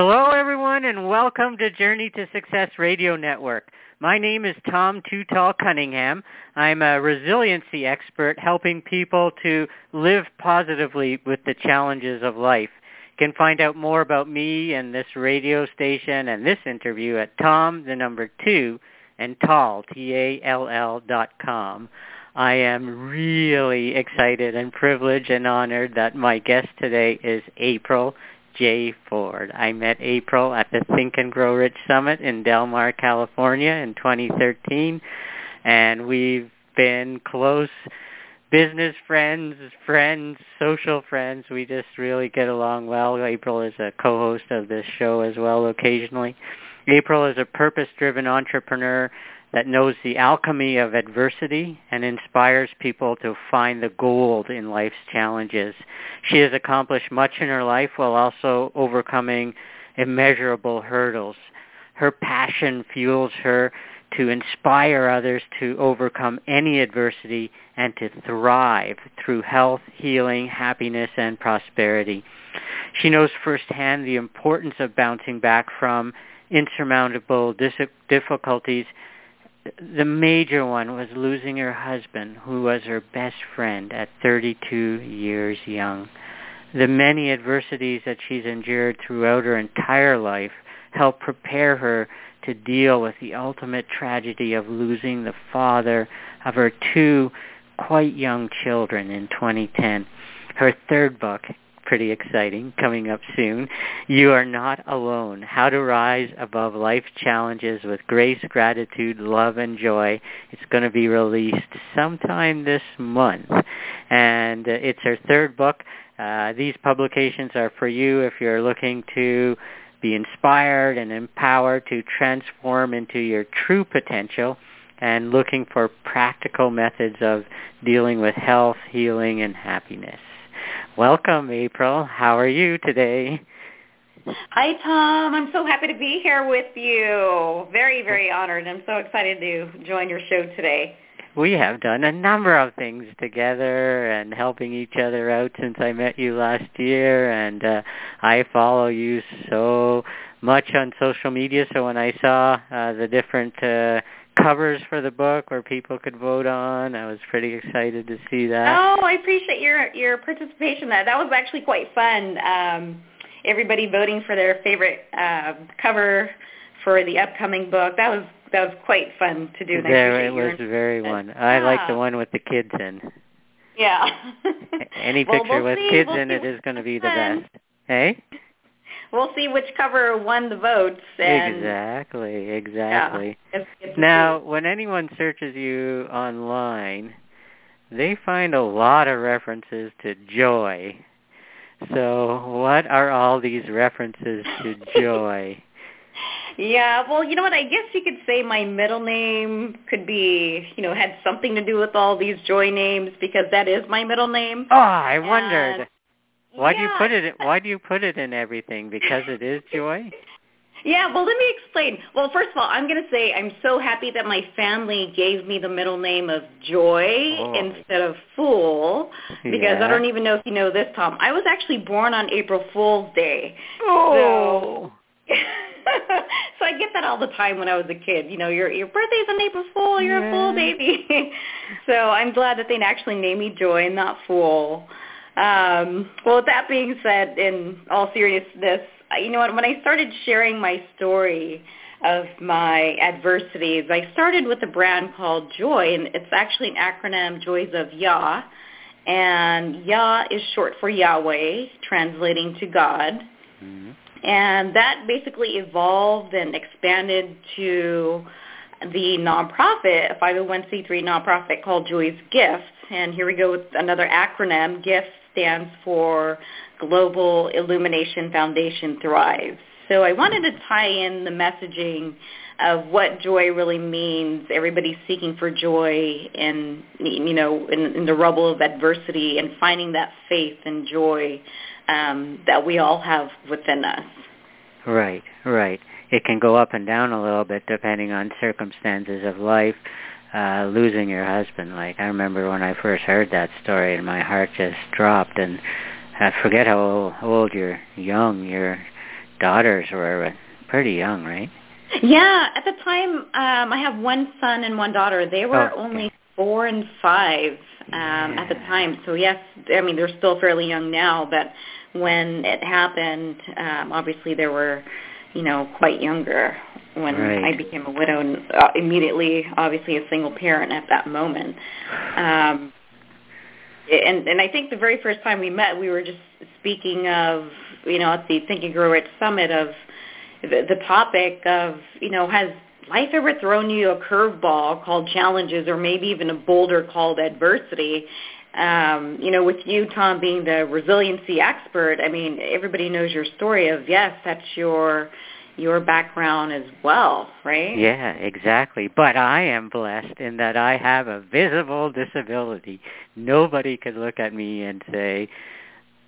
Hello, everyone, and welcome to Journey to Success Radio Network. My name is Tom Too Tall Cunningham. I'm a resiliency expert helping people to live positively with the challenges of life. You can find out more about me and this radio station and this interview at Tom, the number two, and Tall, T-A-L-L dot com. I am really excited and privileged and honored that my guest today is April J. Ford. I met April at the Think and Grow Rich Summit in Del Mar, California in 2013, and we've been close business friends, friends, social friends. We just really get along well. April is a co-host of this show as well occasionally. April is a purpose-driven entrepreneur that knows the alchemy of adversity and inspires people to find the gold in life's challenges. She has accomplished much in her life while also overcoming immeasurable hurdles. Her passion fuels her to inspire others to overcome any adversity and to thrive through health, healing, happiness, and prosperity. She knows firsthand the importance of bouncing back from insurmountable difficulties the major one was losing her husband, who was her best friend at 32 years young. The many adversities that she's endured throughout her entire life helped prepare her to deal with the ultimate tragedy of losing the father of her two quite young children in 2010. Her third book, pretty exciting, coming up soon. You are not alone. How to rise above life challenges with grace, gratitude, love, and joy. It's going to be released sometime this month. And uh, it's her third book. Uh, these publications are for you if you're looking to be inspired and empowered to transform into your true potential and looking for practical methods of dealing with health, healing, and happiness. Welcome, April. How are you today? Hi, Tom. I'm so happy to be here with you. Very, very honored. I'm so excited to join your show today. We have done a number of things together and helping each other out since I met you last year, and uh, I follow you so much on social media. So when I saw uh, the different uh, covers for the book where people could vote on. I was pretty excited to see that. Oh, I appreciate your your participation. That that was actually quite fun. Um, everybody voting for their favorite uh, cover for the upcoming book. That was that was quite fun to do. There, it was very fun. I like the one with the kids in. Yeah. Any well, picture we'll with see, kids we'll in it is going to be the best. Hey? We'll see which cover won the votes. And, Exactly, exactly. Yeah, it's, it's Now, when anyone searches you online, they find a lot of references to joy. So what are all these references to joy? Yeah, well, you know what? I guess you could say my middle name could be, you know, had something to do with all these joy names because that is my middle name. Oh, I wondered. And- Why do you put it? In, Why do you put it in everything? Because it is joy. Yeah, well, let me explain. Well, first of all, I'm going to say I'm so happy that my family gave me the middle name of Joy Oh. instead of Fool because Yeah. I don't even know if you know this, Tom. I was actually born on April Fool's Day. Oh. so I get that all the time when I was a kid. You know, your your birthday's on April Fool. You're a fool, baby. so I'm glad that they actually named me Joy and not Fool. Um, well, with that being said, in all seriousness, you know what? When I started sharing my story of my adversities, I started with a brand called Joy, and it's actually an acronym, Joys of Yah. And Yah is short for Yahweh, translating to God. Mhm. And that basically evolved and expanded to the nonprofit, a 501c3 nonprofit called Joy's Gifts. And here we go with another acronym. GIFT stands for Global Illumination Foundation Thrives. So I wanted to tie in the messaging of what joy really means. Everybody's seeking for joy in, you know, in, in the rubble of adversity and finding that faith and joy um, that we all have within us. Right, right. It can go up and down a little bit depending on circumstances of life. Uh, losing your husband, like I remember when I first heard that story, and my heart just dropped. And I forget how old, you're young. You're daughters were pretty young, right? Yeah, at the time, um, I have one son and one daughter. They were Oh, okay. only four and five um, at the time. So yes, I mean they're still fairly young now, but when it happened, um, obviously they were, you know, quite younger when Right. I became a widow and uh, immediately, obviously, a single parent at that moment. Um, and and I think the very first time we met, we were just speaking of, you know, at the Think and Grow Rich Summit of the, the topic of, you know, has life ever thrown you a curveball called challenges or maybe even a boulder called adversity? Um, you know, with you, Tom, being the resiliency expert, I mean, everybody knows your story of, yes, that's your your background as well, right? Yeah, exactly. But I am blessed in that I have a visible disability. Nobody could look at me and say,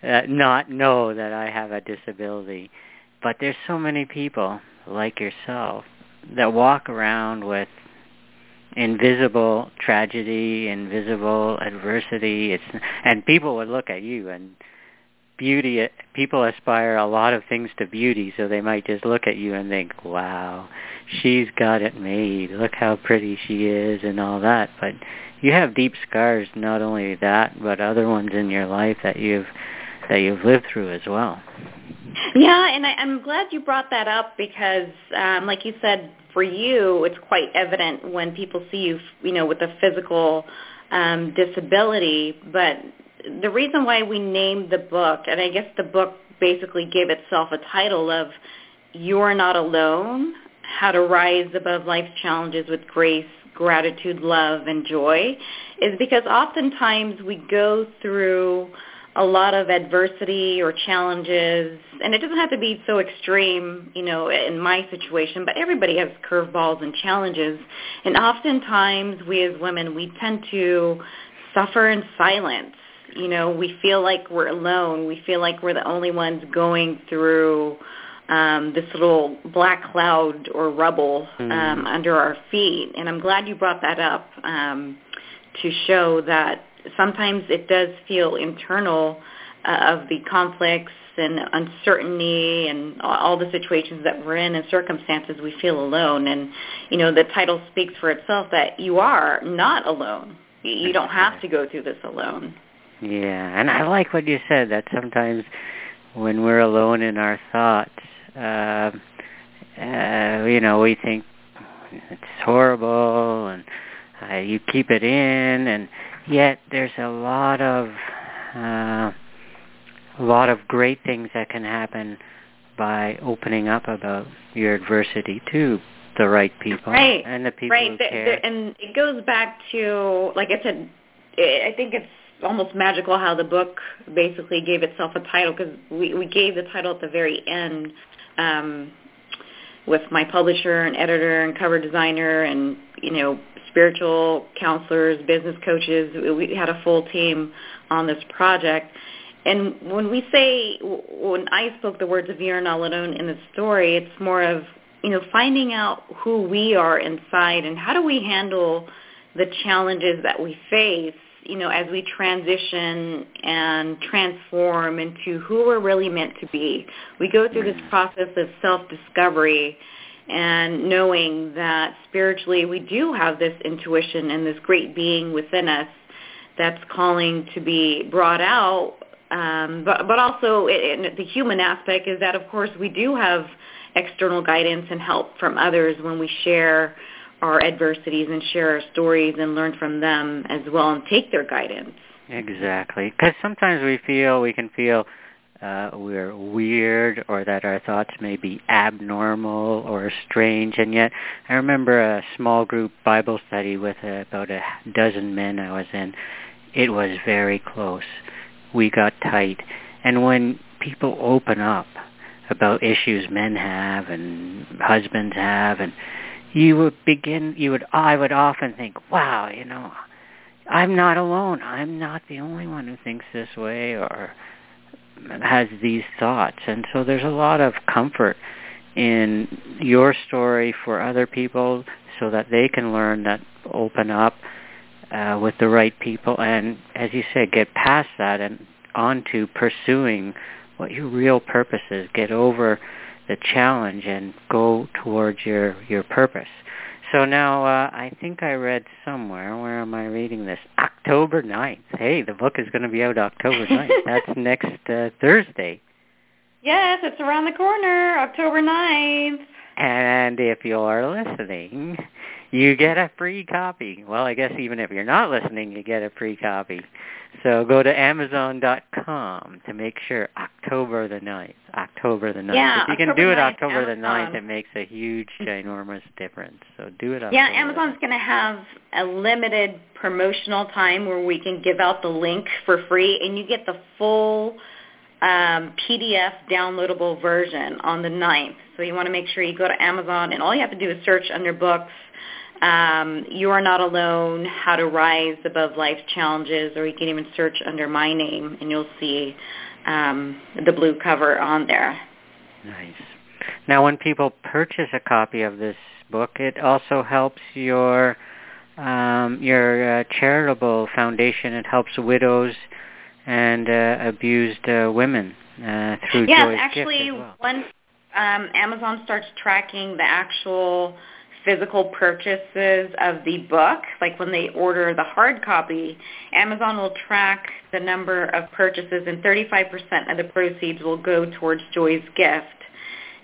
uh, not know that I have a disability. But there's so many people like yourself that walk around with invisible tragedy, invisible adversity. It's and people would look at you and beauty people aspire a lot of things to beauty so they might just look at you and think wow she's got it made look how pretty she is and all that but you have deep scars not only that but other ones in your life that you've that you've lived through as well Yeah, and I, I'm glad you brought that up because, um, like you said, for you, it's quite evident when people see you, you know, with a physical um, disability. But the reason why we named the book, and I guess the book basically gave itself a title of "You're Not Alone: How to Rise Above Life's Challenges with Grace." Gratitude, love, and joy is because oftentimes we go through a lot of adversity or challenges, and it doesn't have to be so extreme, you know, in my situation, but everybody has curveballs and challenges. And oftentimes we as women, we tend to suffer in silence. You know, we feel like we're alone. We feel like we're the only ones going through um, this little black cloud or rubble um, Mhm. under our feet. And I'm glad you brought that up um, to show that sometimes it does feel internal uh, of the conflicts and uncertainty and all- the situations that we're in and circumstances we feel alone and you know the title speaks for itself that you are not alone you don't have to go through this alone Yeah, and I like what you said that sometimes when we're alone in our thoughts, uh, uh, you know, we think it's horrible and uh, you keep it in, and yet there's a lot of uh, a lot of great things that can happen by opening up about your adversity to the right people Right, and the people right who There- care. there- and it goes back to like i said I think it's almost magical how the book basically gave itself a title because we, we gave the title at the very end um, with my publisher and editor and cover designer and you know spiritual counselors business coaches. We had a full team on this project. And when we say when i spoke the words of you're not alone in the story it's more of you know finding out who we are inside and how do we handle the challenges that we face you know as we transition and transform into who we're really meant to be. We go through this process of self discovery and knowing that spiritually we do have this intuition and this great being within us that's calling to be brought out. Um, but but also it, the human aspect is that of course we do have external guidance and help from others when we share our adversities and share our stories and learn from them as well and take their guidance. Exactly, because sometimes we feel we can feel uh, we're weird or that our thoughts may be abnormal or strange, and yet I remember a small group Bible study with about a dozen men I was in. It was very close. We got tight, and when people open up about issues men have and husbands have, and you would begin, you would, I would often think, wow, you know, I'm not alone. I'm not the only one who thinks this way or has these thoughts. And so there's a lot of comfort in your story for other people so that they can learn that open up uh, with the right people and, as you said, get past that and onto pursuing what your real purpose is. Get over the challenge and go towards your your purpose. So now uh, I think I read somewhere. Where am I reading this? October 9th. Hey, the book is going to be out October 9th. That's next uh, Thursday. Yes, it's around the corner, October 9th. And if you're listening, you get a free copy. Well, I guess even if you're not listening, you get a free copy. So go to Amazon.com to make sure October the 9th. October the 9th. Yeah, if you October can do it 9th, October the Amazon. 9th, it makes a huge, ginormous difference. So do it October Yeah, Amazon's going to have a limited promotional time where we can give out the link for free, and you get the full um, PDF downloadable version on the 9th. So you want to make sure you go to Amazon, and all you have to do is search under books. Um, you are not alone. How to rise above life's challenges, or you can even search under my name, and you'll see um, the blue cover on there. Nice. Now, when people purchase a copy of this book, it also helps your um, your uh, charitable foundation. It helps widows and uh, abused uh, women uh, through Yes, Joy's actually, Gift as well. once um, Amazon starts tracking the actual physical purchases of the book, like when they order the hard copy, Amazon will track the number of purchases, and 35% of the proceeds will go towards Joy's Gift.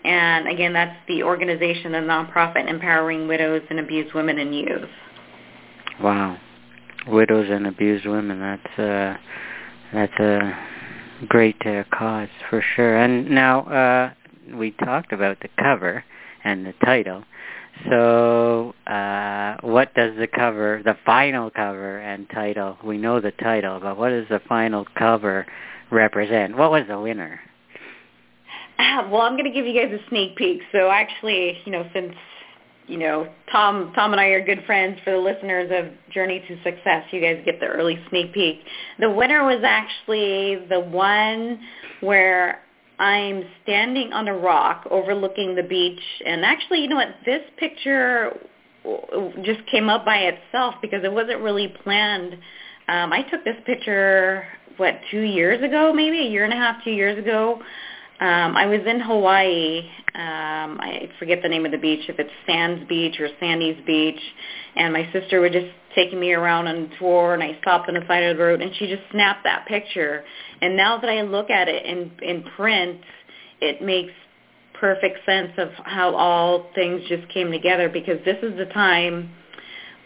And again, that's the organization, the nonprofit empowering widows and abused women and youth. Wow, widows and abused women. That's uh, that's a great uh, cause for sure. And now uh, we talked about the cover and the title. So, uh, what does the cover, the final cover and title? We know the title, but what does the final cover represent? What was the winner? Ah, Well, I'm going to give you guys a sneak peek. So actually, you know, since you know Tom, Tom and I are good friends. For the listeners of Journey to Success, you guys get the early sneak peek. The winner was actually the one where I'm standing on a rock overlooking the beach. And actually, you know what? This picture just came up by itself because it wasn't really planned. Um, I took this picture what two years ago, maybe a year and a half, two years ago. Um, I was in Hawaii. Um, I forget the name of the beach, if it's Sands Beach or Sandy's Beach, and my sister was just taking me around on a tour, and I stopped on the side of the road, and she just snapped that picture. And now that I look at it in in print, it makes perfect sense of how all things just came together because this is the time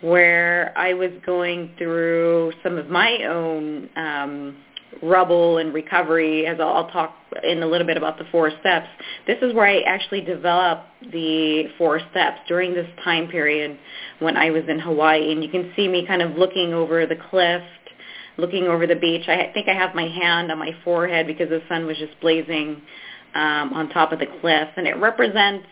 where I was going through some of my own um, rubble and recovery, as I'll, I'll talk in a little bit about the four steps. This is where I actually developed the four steps during this time period when I was in Hawaii. And you can see me kind of looking over the cliff, looking over the beach. I think I have my hand on my forehead because the sun was just blazing um, on top of the cliff. And it represents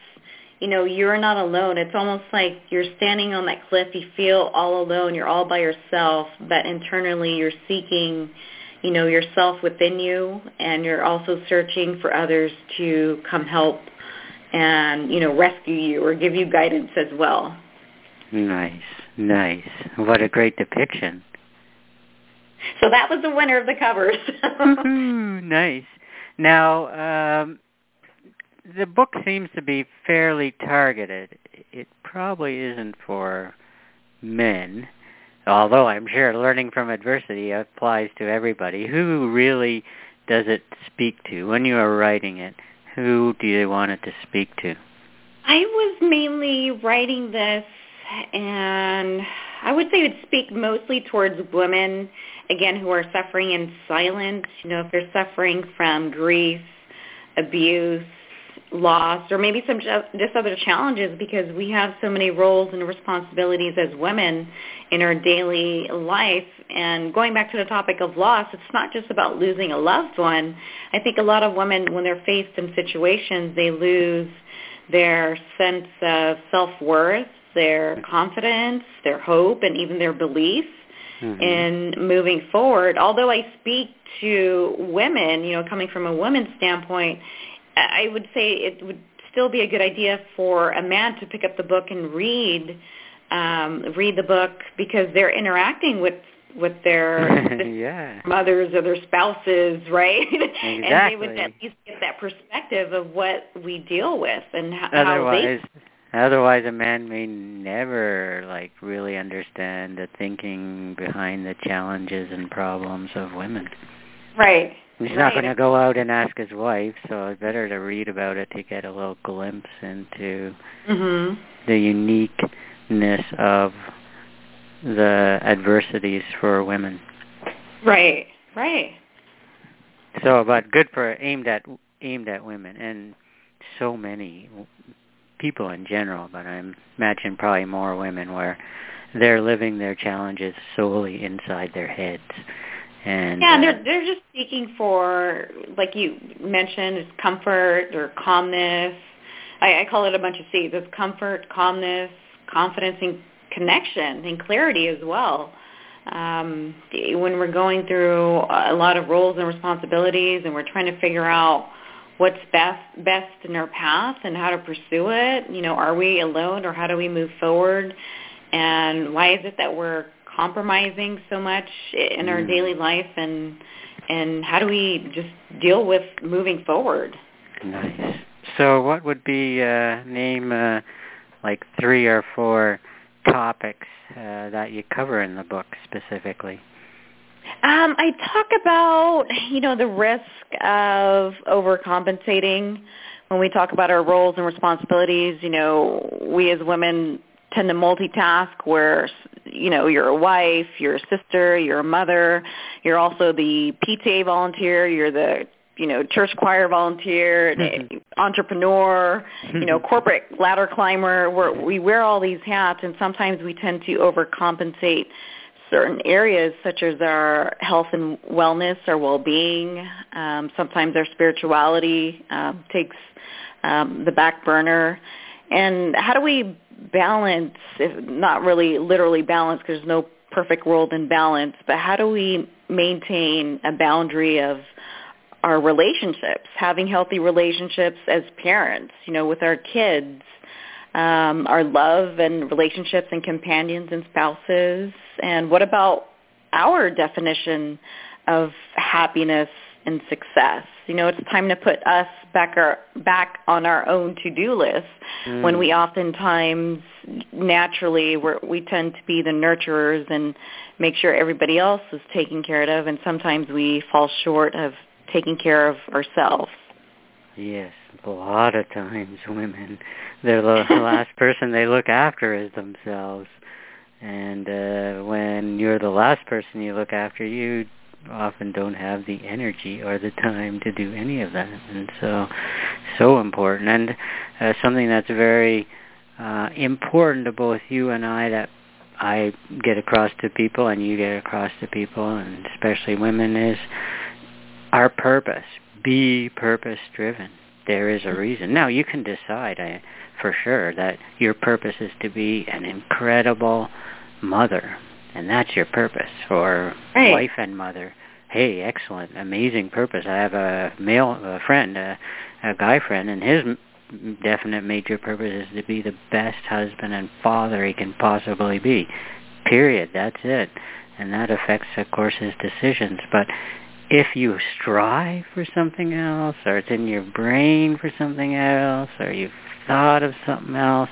you know, you're not alone. It's almost like you're standing on that cliff. You feel all alone. You're all by yourself, but internally you're seeking, you know, yourself within you, and you're also searching for others to come help and, you know, rescue you or give you guidance as well. Nice, nice. What a great depiction. So that was the winner of the covers. Woohoo, nice. Now, um, the book seems to be fairly targeted. It probably isn't for men, although I'm sure learning from adversity applies to everybody. Who really does it speak to when you are writing it? Who do you want it to speak to? I was mainly writing this, and I would say it would speak mostly towards women, again, who are suffering in silence. You know, if they're suffering from grief, abuse, loss, or maybe some just other challenges because we have so many roles and responsibilities as women in our daily life. And going back to the topic of loss, it's not just about losing a loved one. I think a lot of women, when they're faced in situations, they lose their sense of self-worth, their confidence, their hope, and even their belief Mhm. in moving forward. Although I speak to women, you know, coming from a woman's standpoint, I would say it would still be a good idea for a man to pick up the book and read um, read the book because they're interacting with with their yeah. mothers or their spouses, right? Exactly. and they would at least get that perspective of what we deal with and how, otherwise, how they. Otherwise, a man may never like really understand the thinking behind the challenges and problems of women. Right. He's right. not going to go out and ask his wife, so it's better to read about it to get a little glimpse into mm-hmm. the uniqueness of the adversities for women. Right, right. So, but good for aimed at aimed at women and so many people in general, but I imagine probably more women where they're living their challenges solely inside their heads. And yeah, uh, they're they're just seeking for, like you mentioned, is comfort or calmness. I, I call it a bunch of C's. It's comfort, calmness, confidence, and connection and clarity as well. Um, when we're going through a lot of roles and responsibilities, and we're trying to figure out what's best best in our path and how to pursue it. You know, are we alone, or how do we move forward? And why is it that we're compromising so much in our Mm. daily life? And and how do we just deal with moving forward? Nice. So, what would be uh, name uh, like three or four topics uh, that you cover in the book specifically? Um, I talk about, you know, the risk of overcompensating when we talk about our roles and responsibilities. You know, we as women tend to multitask where, you know, you're a wife, you're a sister, you're a mother, you're also the PTA volunteer, you're the you know, church choir volunteer, Mhm. entrepreneur, you know, corporate ladder climber. We're, we wear all these hats, and sometimes we tend to overcompensate certain areas such as our health and wellness, our well-being. Um, sometimes our spirituality um, takes um, the back burner. And how do we balance, if not really literally balance, because there's no perfect world in balance, but how do we maintain a boundary of our relationships, having healthy relationships as parents, you know, with our kids, um, our love and relationships and companions and spouses, and what about our definition of happiness and success? You know, it's time to put us back our back on our own to-do list Mm. when we oftentimes naturally we're, we tend to be the nurturers and make sure everybody else is taken care of, and sometimes we fall short of taking care of ourselves. Yes, a lot of times women, they're the last person they look after is themselves. And uh, when you're the last person you look after, you often don't have the energy or the time to do any of that. And so, so important. And uh, something that's very uh, important to both you and I that I get across to people and you get across to people, and especially women, is our purpose. Be purpose-driven. There is a reason. Now, you can decide I, for sure that your purpose is to be an incredible mother, and that's your purpose, or Right. wife and mother. Hey, excellent, amazing purpose. I have a male a friend, a, a guy friend, and his definite major purpose is to be the best husband and father he can possibly be. Period. That's it. And that affects, of course, his decisions. But if you strive for something else, or it's in your brain for something else, or you've thought of something else,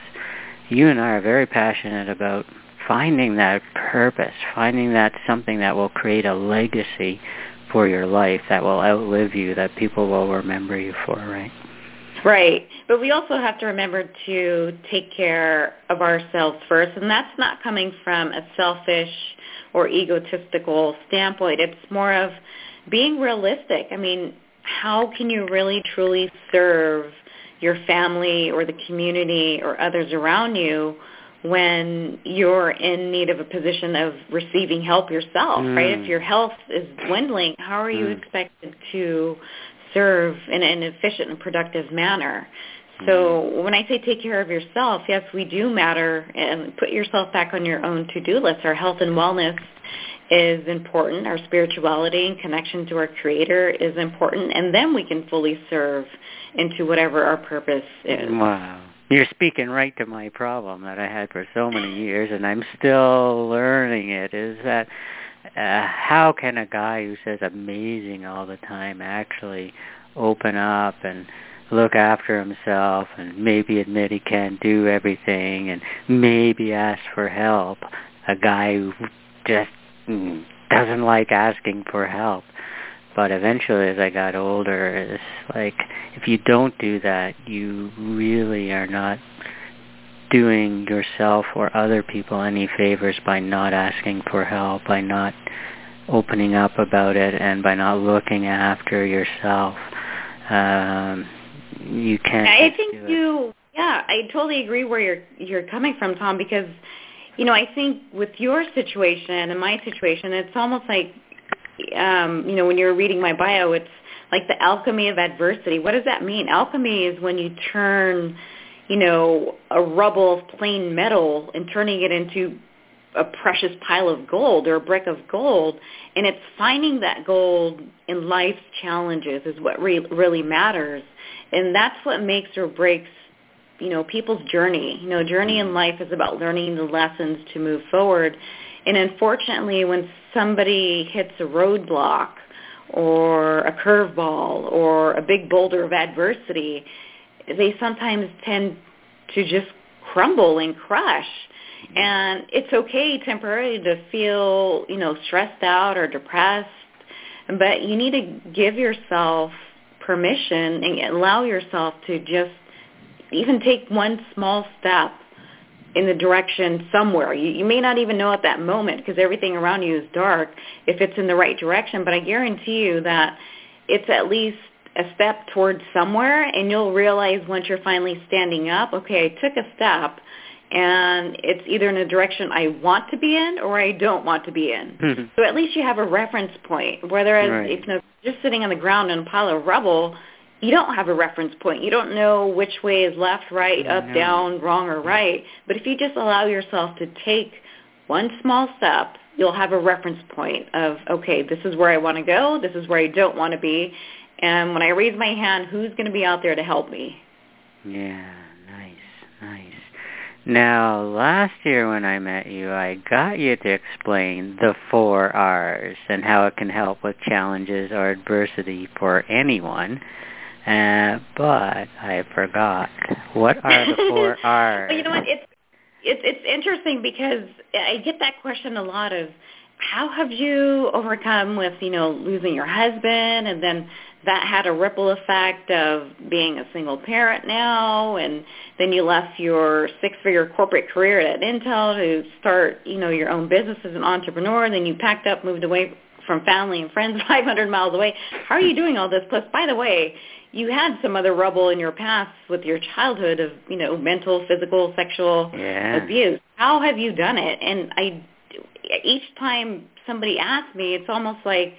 you and I are very passionate about finding that purpose, finding that something that will create a legacy for your life that will outlive you, that people will remember you for, right? Right. But we also have to remember to take care of ourselves first, and that's not coming from a selfish or egotistical standpoint. It's more of being realistic. I mean, how can you really truly serve your family or the community or others around you when you're in need of a position of receiving help yourself, right? Mm. If your health is dwindling, how are you Mm. expected to serve in an efficient and productive manner? So when I say take care of yourself, yes, we do matter and put yourself back on your own to-do list. Our health and wellness is important. Our spirituality and connection to our creator is important. And then we can fully serve into whatever our purpose is. Wow. You're speaking right to my problem that I had for so many years, and I'm still learning it, is that uh, how can a guy who says amazing all the time actually open up and look after himself and maybe admit he can't do everything and maybe ask for help? A guy who just mm, doesn't like asking for help but eventually as i got older it's like if you don't do that you really are not doing yourself or other people any favors by not asking for help by not opening up about it and by not looking after yourself. Um you can't I think you yeah, I totally agree where you're you're coming from, Tom, because you know, I think with your situation and my situation, it's almost like um, you know, when you're reading my bio, it's like the alchemy of adversity. What does that mean? Alchemy is when you turn, you know, a rubble of plain metal and turning it into a precious pile of gold or a brick of gold and it's finding that gold in life's challenges is what re- really matters and that's what makes or breaks you know people's journey you know journey in life is about learning the lessons to move forward and unfortunately when somebody hits a roadblock or a curveball or a big boulder of adversity they sometimes tend to just crumble and crush. And it's okay temporarily to feel you know stressed out or depressed but you need to give yourself permission and allow yourself to just even take one small step in the direction somewhere. You, you may not even know at that moment because everything around you is dark if it's in the right direction, but I guarantee you that it's at least a step towards somewhere and you'll realize once you're finally standing up, okay, I took a step and it's either in a direction I want to be in or I don't want to be in. Mm-hmm. So at least you have a reference point. Whereas right. if you're just sitting on the ground in a pile of rubble, you don't have a reference point. You don't know which way is left, right, up, down, wrong, or right. But if you just allow yourself to take one small step, you'll have a reference point of, okay, this is where I want to go, this is where I don't want to be, and when I raise my hand, who's going to be out there to help me? Yeah, nice, nice. Now, last year when I met you, I got you to explain the four R's and how it can help with challenges or adversity for anyone. Uh, but I forgot. What are the four R's? well, you know what? It's it's it's interesting because I get that question a lot of how have you overcome with you know losing your husband and then that had a ripple effect of being a single parent now and then you left your six figure corporate career at Intel to start, you know, your own business as an entrepreneur, and then you packed up, moved away from family and friends 500 miles away. How are you doing all this? Plus, by the way, you had some other rubble in your past with your childhood of, you know, mental, physical, sexual yeah. abuse. How have you done it? And I each time somebody asks me, it's almost like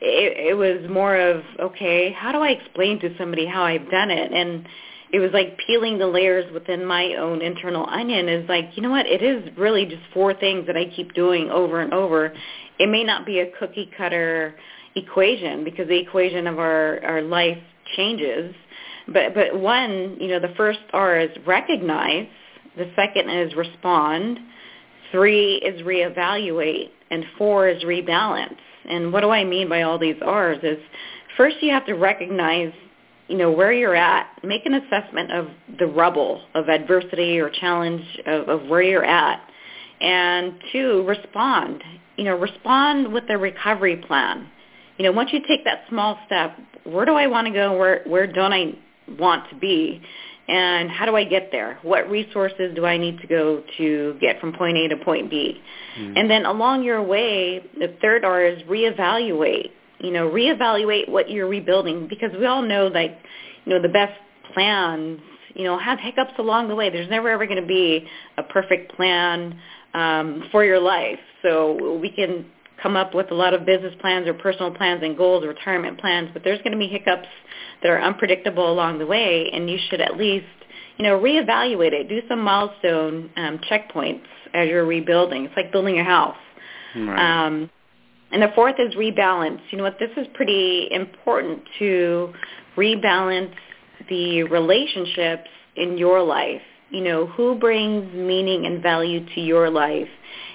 it, it was more of okay, how do I explain to somebody how I've done it? And it was like peeling the layers within my own internal onion is like, you know what, it is really just four things that I keep doing over and over. It may not be a cookie cutter equation because the equation of our, our life changes. But but one, you know, the first R is recognize, the second is respond, three is reevaluate, and four is rebalance. And what do I mean by all these R's is first you have to recognize, you know, where you're at, make an assessment of the rubble of adversity or challenge of, of where you're at. And two, respond. You know, respond with a recovery plan. You know, once you take that small step, where do I want to go? Where where don't I want to be? and how do I get there? What resources do I need to go to get from point A to point B? Mm-hmm. And then along your way, the third R is reevaluate. You know, reevaluate what you're rebuilding because we all know that, you know, the best plans, you know, have hiccups along the way. There's never ever going to be a perfect plan um, for your life. So we can come up with a lot of business plans or personal plans and goals, retirement plans, but there's going to be hiccups that are unpredictable along the way, and you should at least, you know, reevaluate it. Do some milestone um, checkpoints as you're rebuilding. It's like building a house. Right. Um, and the fourth is rebalance. You know what? This is pretty important to rebalance the relationships in your life. you know, who brings meaning and value to your life?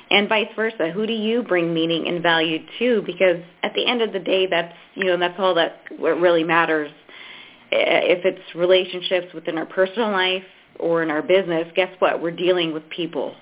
And vice versa, who do you bring meaning and value to? Because at the end of the day, that's, you know, that's all that what really matters. If it's relationships within our personal life or in our business, guess what? We're dealing with people.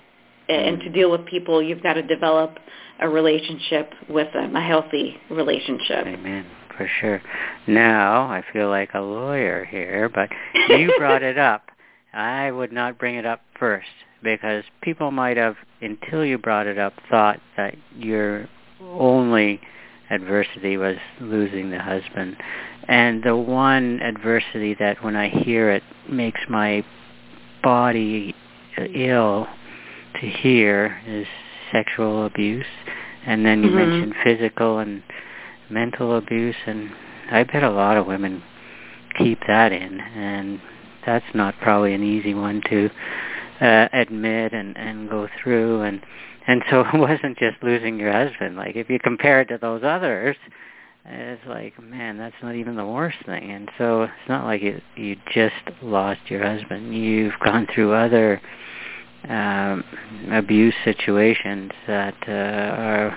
And to deal with people, you've got to develop a relationship with them, a healthy relationship. Amen for sure. Now I feel like a lawyer here, but you brought it up. I would not bring it up first because people might have, until you brought it up, thought that your only adversity was losing the husband. And the one adversity that when I hear it makes my body ill to hear is sexual abuse. And then you mm-hmm. mentioned physical and mental abuse, and I bet a lot of women keep that in, and that's not probably an easy one to uh, admit and and go through, and and so it wasn't just losing your husband. Like if you compare it to those others, it's like man, that's not even the worst thing. And so it's not like you you just lost your husband. You've gone through other um, abuse situations that uh, are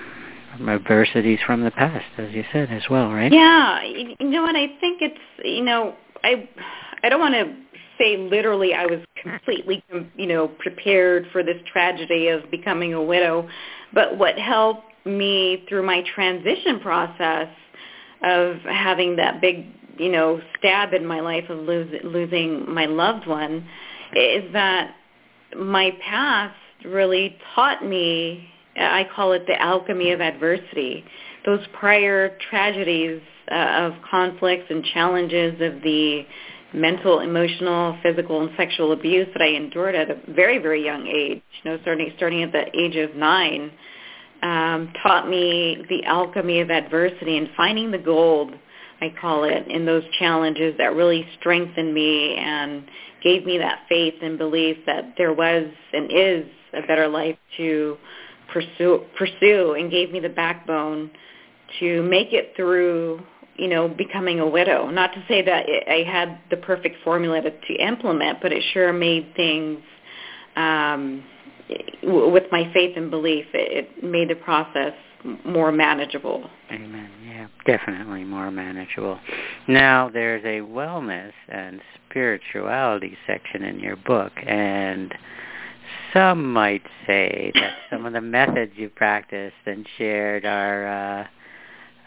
adversities from the past, as you said as well, right? Yeah, you know what? I think it's you know I I don't want to say literally I was completely you know prepared for this tragedy of becoming a widow, but what helped me through my transition process of having that big you know stab in my life of losing losing my loved one is that my past really taught me I call it the alchemy of adversity. Those prior tragedies uh, of conflicts and challenges of the mental, emotional, physical, and sexual abuse that I endured at a very, very young age, you know, starting starting at the age of nine, um, taught me the alchemy of adversity and finding the gold, I call it, in those challenges that really strengthened me and gave me that faith and belief that there was and is a better life to pursue pursue and gave me the backbone to make it through you know becoming a widow. Not to say that i had the perfect formula to, to implement but it sure made things um with my faith and belief it, it made the process more manageable. Amen. Yeah definitely more manageable. Now there's a wellness and spirituality section in your book and some might say that some of the methods you practiced and shared are uh,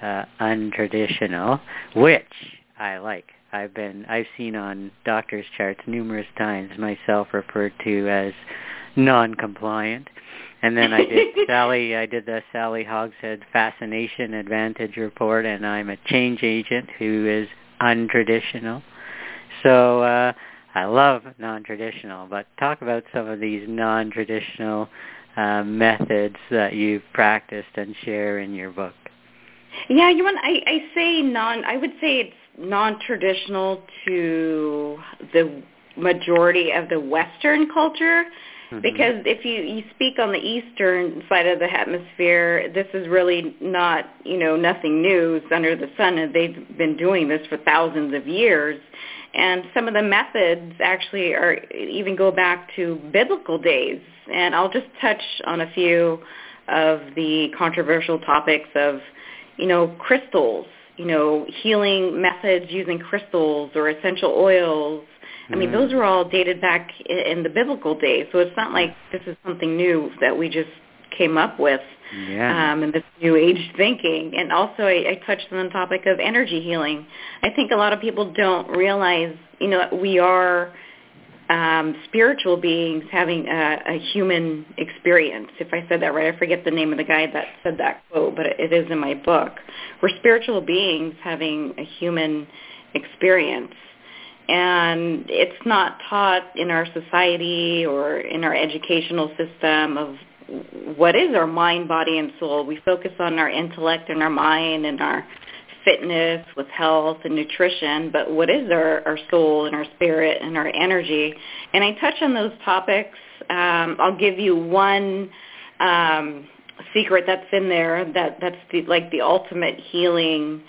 uh, untraditional, which I like. I've been I've seen on doctors' charts numerous times myself referred to as non-compliant. And then I did Sally I did the Sally Hogshead Fascination Advantage report and I'm a change agent who is untraditional. So uh I love non-traditional, but talk about some of these non-traditional uh, methods that you've practiced and share in your book. Yeah, you want I, I say non. I would say it's non-traditional to the majority of the Western culture. Mm-hmm. Because if you, you speak on the eastern side of the hemisphere, this is really not, you know, nothing new It's under the sun. and They've been doing this for thousands of years. And some of the methods actually are even go back to biblical days. And I'll just touch on a few of the controversial topics of, you know, crystals, you know, healing methods using crystals or essential oils. I mean, those are all dated back in the biblical days. So it's not like this is something new that we just came up with yeah. um, and this new age thinking. And also, I, I touched on the topic of energy healing. I think a lot of people don't realize, you know, we are um, spiritual beings having a, a human experience. If I said that right, I forget the name of the guy that said that quote, but it is in my book. We're spiritual beings having a human experience. And it's not taught in our society or in our educational system of what is our mind, body, and soul. We focus on our intellect and our mind and our fitness with health and nutrition, but what is our, our soul and our spirit and our energy? And I touch on those topics. Um, I'll give you one um, secret that's in there that that's the, like the ultimate healing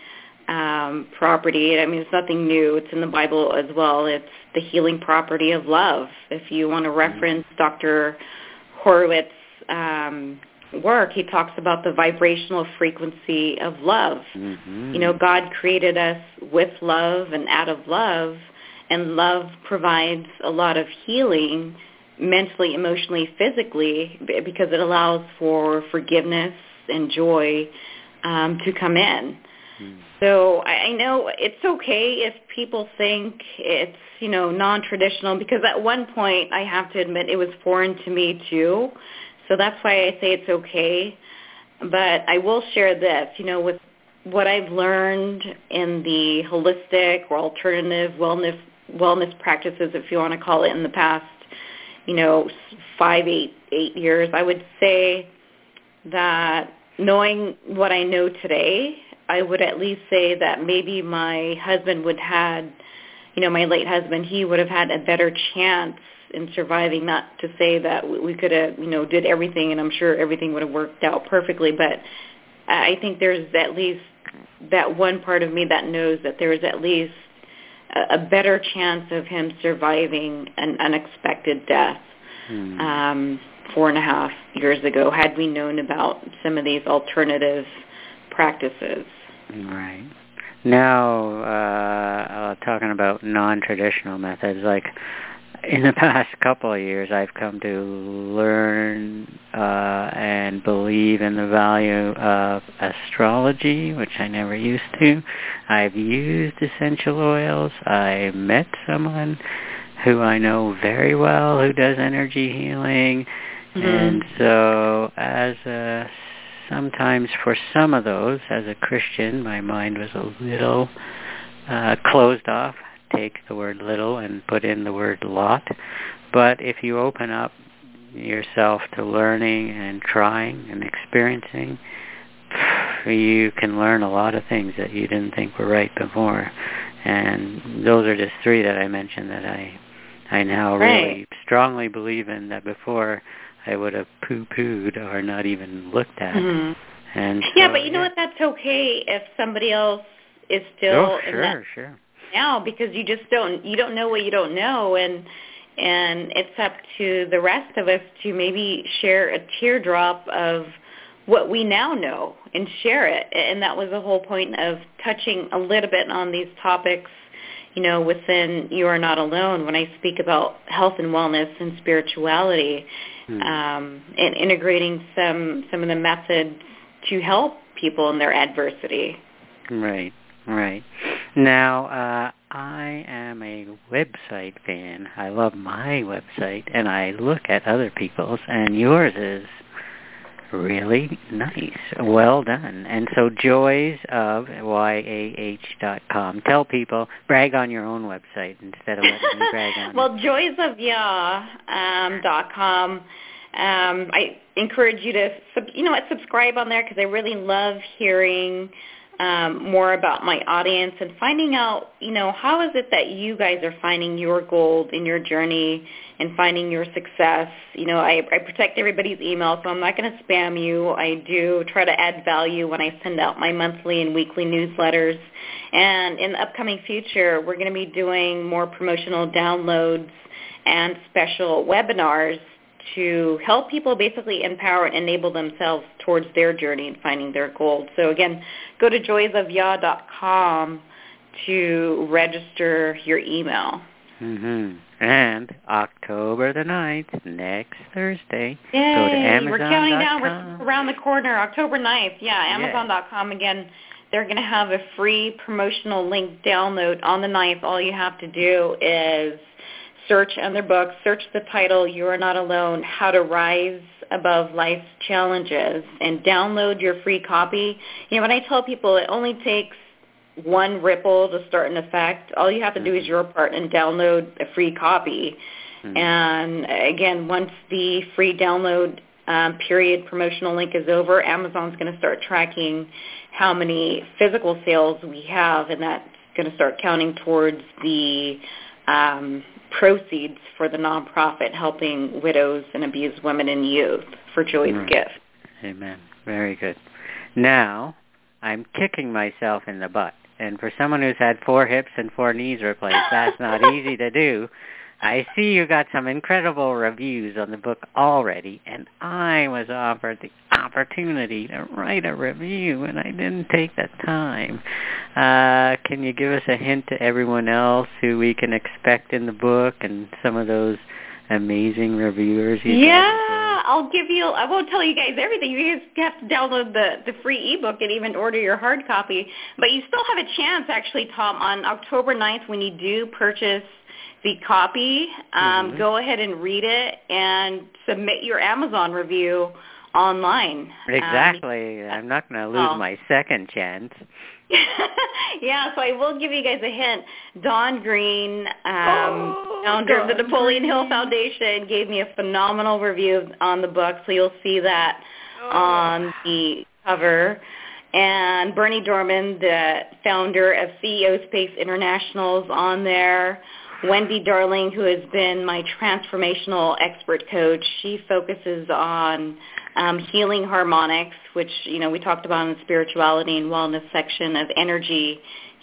um, property. I mean, it's nothing new. It's in the Bible as well. It's the healing property of love. If you want to mm-hmm. reference. Dr. Horowitz's um, work, he talks about the vibrational frequency of love. Mm-hmm. You know, God created us with love and out of love, and love provides a lot of healing mentally, emotionally, physically, because it allows for forgiveness and joy um, to come in. Mm. So I know it's okay if people think it's, you know, non-traditional because at one point I have to admit it was foreign to me too. So that's why I say it's okay. But I will share this, you know, with what I've learned in the holistic or alternative wellness wellness practices, if you want to call it, in the past, you know, five, eight, eight years, I would say that knowing what I know today, I would at least say that maybe my husband would had, you know, my late husband, he would have had a better chance in surviving. Not to say that we could have, you know, did everything, and I'm sure everything would have worked out perfectly. But I think there's at least that one part of me that knows that there is at least a, a better chance of him surviving an unexpected death. Hmm. Um, four and a half years ago had we known about some of these alternative practices. Right. Now, uh, uh, talking about non-traditional methods, like in the past couple of years, I've come to learn uh, and believe in the value of astrology, which I never used to. I've used essential oils. I met someone who I know very well who does energy healing. Mm-hmm. And so as a sometimes for some of those, as a Christian, my mind was a little uh, closed off. Take the word little and put in the word lot. But if you open up yourself to learning and trying and experiencing, you can learn a lot of things that you didn't think were right before. And those are just three that I mentioned that I I now right. really strongly believe in that before I would have poo-pooed or not even looked at. Mm-hmm. And so, yeah, but you know what? That's okay if somebody else is still oh, sure, in that sure. Now because you just don't you don't know what you don't know and and it's up to the rest of us to maybe share a teardrop of what we now know and share it and that was the whole point of touching a little bit on these topics you know within you are not alone when i speak about health and wellness and spirituality hmm. um, and integrating some some of the methods to help people in their adversity. Right, right. Now, uh, I am a website fan. I love my website, and I look at other people's, and yours is really nice. Well done. And so joys of Y-A-H dot com. Tell people, brag on your own website instead of letting me brag on Well, joys of Yah um, dot com. Um, I encourage you to, you know what, subscribe on there because I really love hearing um, more about my audience and finding out, you know, how is it that you guys are finding your gold in your journey and finding your success. You know, I, I protect everybody's email, so I'm not going to spam you. I do try to add value when I send out my monthly and weekly newsletters. And in the upcoming future, we're going to be doing more promotional downloads and special webinars to help people basically empower and enable themselves towards their journey and finding their gold. So again, go to joysofyah.com to register your email. Mm-hmm. And October the 9th, next Thursday, Yay, go to Amazon.com. We're counting down. We're around the corner. October 9th. Yeah, Amazon.com. Again, they're going to have a free promotional link download on the 9th. All you have to do is search on their book, search the title, You Are Not Alone, How to Rise Above Life's Challenges, and download your free copy. You know, when I tell people it only takes one ripple to start an effect, all you have to do is your part and download a free copy. Mm-hmm. And again, once the free download um, period promotional link is over, Amazon's going to start tracking how many physical sales we have, and that's going to start counting towards the um, proceeds for the nonprofit helping widows and abused women and youth for Joy's right. Gift. Amen. Very good. Now, I'm kicking myself in the butt and for someone who's had four hips and four knees replaced, that's not easy to do. I see you got some incredible reviews on the book already, and I was offered the opportunity to write a review, and I didn't take the time. Uh, can you give us a hint to everyone else who we can expect in the book and some of those amazing reviewers? You yeah, I'll give you. I won't tell you guys everything. You guys have to download the the free ebook and even order your hard copy. But you still have a chance, actually, Tom, on October 9th when you do purchase the copy. Um, mm-hmm. Go ahead and read it and submit your Amazon review online. Um, exactly. Um, I'm not going to lose oh. my second chance. yeah, so I will give you guys a hint. Don Green, um, oh, founder Don of the Napoleon Green. Hill Foundation, gave me a phenomenal review on the book, so you'll see that oh. on the cover. And Berny Dohrmann, the founder of CEO Space International, is on there. Wendy Darling, who has been my transformational expert coach, she focuses on um, healing harmonics, which you know we talked about in the spirituality and wellness section of energy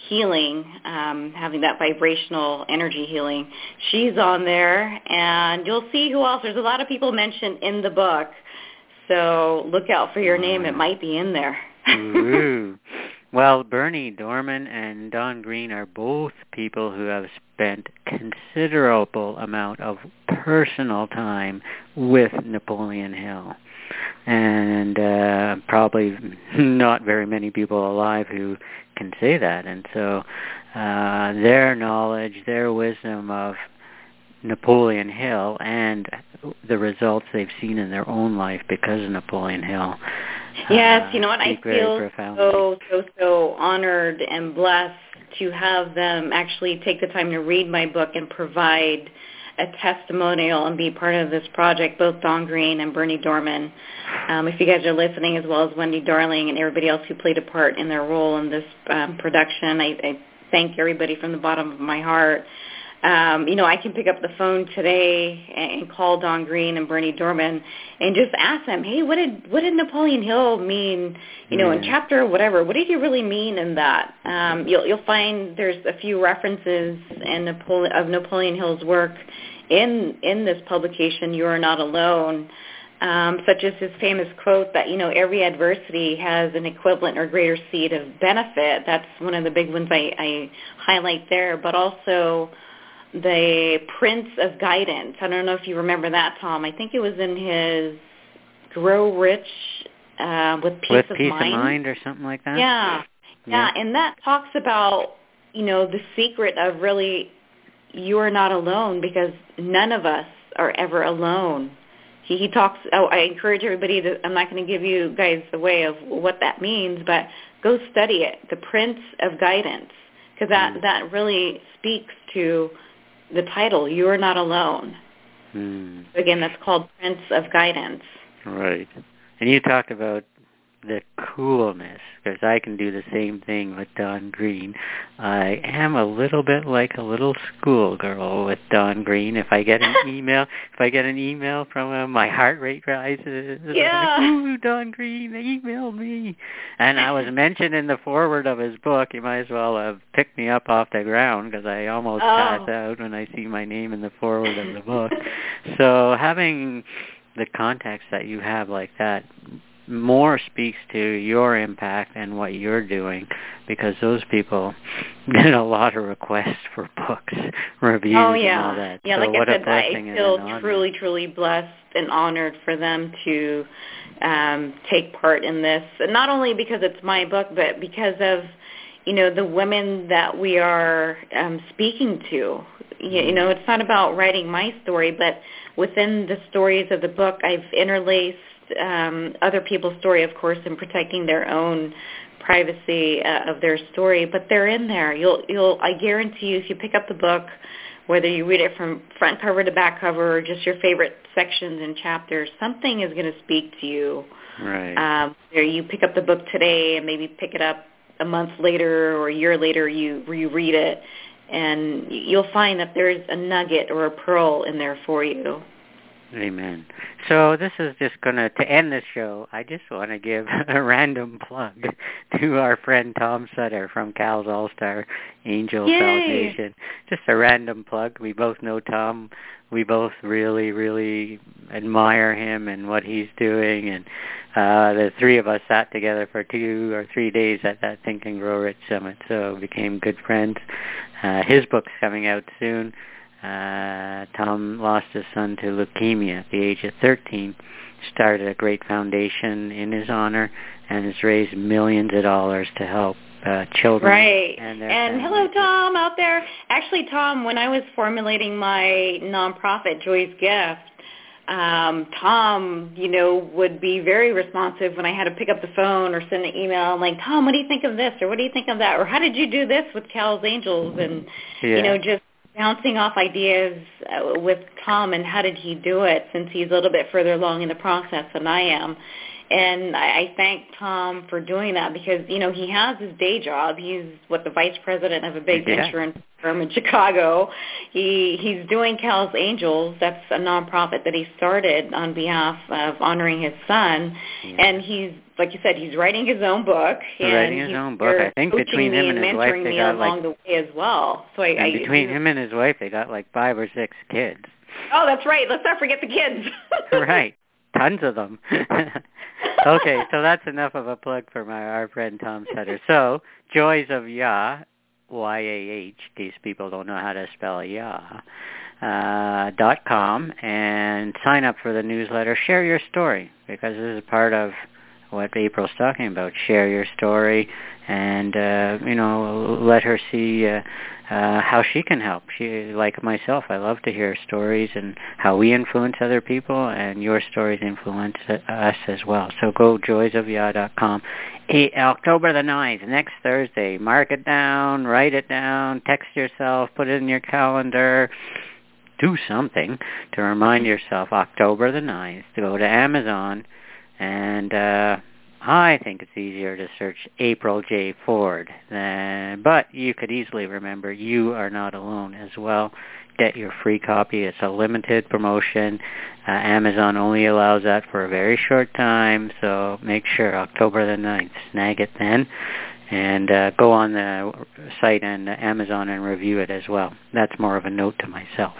healing, um, having that vibrational energy healing. She's on there, and you'll see who else. There's a lot of people mentioned in the book, so look out for your name. It might be in there. Ooh. Well, Berny Dohrmann and Don Green are both people who have spent considerable amount of personal time with Napoleon Hill. And uh, probably not very many people alive who can say that. And so uh, their knowledge, their wisdom of Napoleon Hill and the results they've seen in their own life because of Napoleon Hill Yes, you know what? I feel so so so honored and blessed to have them actually take the time to read my book and provide a testimonial and be part of this project, both Don Green and Berny Dohrmann. Um, if you guys are listening, as well as Wendy Darling and everybody else who played a part in their role in this um, production, I, I thank everybody from the bottom of my heart um, you know, I can pick up the phone today and call Don Green and Berny Dohrmann and just ask them, hey, what did what did Napoleon Hill mean? You know, in chapter whatever, what did he really mean in that? Um, you'll you'll find there's a few references in Napoleon of Napoleon Hill's work in in this publication. You are not alone. Um, such as his famous quote that you know every adversity has an equivalent or greater seed of benefit. That's one of the big ones I, I highlight there. But also the Prince of Guidance. I don't know if you remember that, Tom. I think it was in his Grow Rich uh, with Peace with of Peace Mind. of Mind or something like that. Yeah. yeah, yeah, and that talks about you know the secret of really you are not alone because none of us are ever alone. He, he talks. Oh, I encourage everybody to. I'm not going to give you guys the way of what that means, but go study it. The Prince of Guidance, because that mm. that really speaks to the title, You Are Not Alone. Hmm. Again, that's called Prince of Guidance. Right. And you talked about the coolness because I can do the same thing with Don Green. I am a little bit like a little schoolgirl with Don Green. If I get an email, if I get an email from him, my heart rate rises. Yeah. Like, Ooh, Don Green, email me. And I was mentioned in the foreword of his book. You might as well have picked me up off the ground because I almost oh. pass out when I see my name in the foreword of the book. So having the context that you have like that more speaks to your impact and what you're doing because those people get a lot of requests for books, reviews, oh, yeah. and all that. Yeah, so like I said, I feel truly, truly blessed and honored for them to um, take part in this. not only because it's my book, but because of you know the women that we are um, speaking to. You, you know, it's not about writing my story, but within the stories of the book, I've interlaced um, other people's story, of course, and protecting their own privacy uh, of their story. But they're in there. You'll, you'll. I guarantee you, if you pick up the book, whether you read it from front cover to back cover or just your favorite sections and chapters, something is going to speak to you. Right. Um, you pick up the book today and maybe pick it up a month later or a year later, you reread it, and you'll find that there's a nugget or a pearl in there for you. Amen. So this is just going to, to end the show, I just want to give a random plug to our friend Tom Sutter from Cal's All-Star Angel Yay. Foundation. Just a random plug. We both know Tom. We both really, really admire him and what he's doing. And uh, the three of us sat together for two or three days at that Think and Grow Rich Summit, so became good friends. Uh, his book's coming out soon. Uh, Tom lost his son to leukemia at the age of 13, started a great foundation in his honor, and has raised millions of dollars to help uh, children. Right. And, their and hello. Tom, out there. Actually, Tom, when I was formulating my nonprofit, Joy's Gift, um, Tom, you know, would be very responsive when I had to pick up the phone or send an email. I'm like, Tom, what do you think of this? Or what do you think of that? Or how did you do this with Cal's Angels? And, Yeah. you know, just bouncing off ideas uh, with Tom and how did he do it since he's a little bit further along in the process than I am. And I, I thank Tom for doing that because, you know, he has his day job. He's what the vice president of a big Yeah. insurance firm in Chicago. He he's doing Cal's Angels. That's a nonprofit that he started on behalf of honoring his son. Yeah. And he's like you said, he's writing his own book. and Writing his own book. I think between him and his wife, mentoring they me got, along like- the way as well. So I, and I between him and his wife, they got like five or six kids. Oh, that's right. Let's not forget the kids. right. Tons of them. okay, so that's enough of a plug for my our friend Tom Sutter. So, Joys of Yah, Y-A-H, these people don't know how to spell Yah, uh, dot com, and sign up for the newsletter. Share your story, because this is part of what April's talking about. Share your story, and, uh, you know, let her see uh, uh, how she can help. She, like myself, I love to hear stories and how we influence other people, and your stories influence us as well. So go joysofyah.com. October the 9th, next Thursday. Mark it down, write it down, text yourself, put it in your calendar. Do something to remind yourself October the 9th to go to Amazon and uh, I think it's easier to search April J. Ford. Uh, but you could easily remember you are not alone as well. Get your free copy. It's a limited promotion. Uh, Amazon only allows that for a very short time, so make sure October the 9th. Snag it then. And uh, go on the site and Amazon and review it as well. That's more of a note to myself.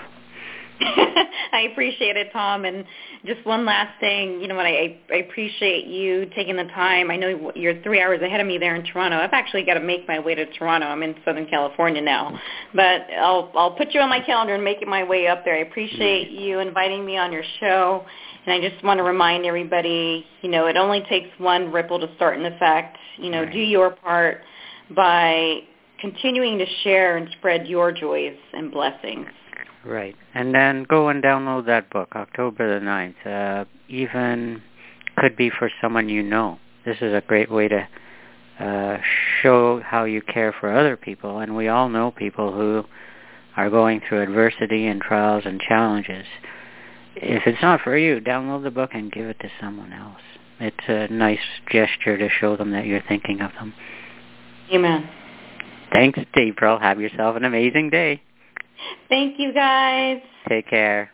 I appreciate it, Tom. And just one last thing, you know what? I, I appreciate you taking the time. I know you're three hours ahead of me there in Toronto. I've actually got to make my way to Toronto. I'm in Southern California now, but I'll I'll put you on my calendar and make it my way up there. I appreciate you inviting me on your show. And I just want to remind everybody, you know, it only takes one ripple to start an effect. You know, Right. do your part by continuing to share and spread your joys and blessings. Right. And then go and download that book, October the 9th. Uh, even could be for someone you know. This is a great way to uh, show how you care for other people. And we all know people who are going through adversity and trials and challenges. If it's not for you, download the book and give it to someone else. It's a nice gesture to show them that you're thinking of them. Amen. Thanks, April. Have yourself an amazing day. Thank you, guys. Take care.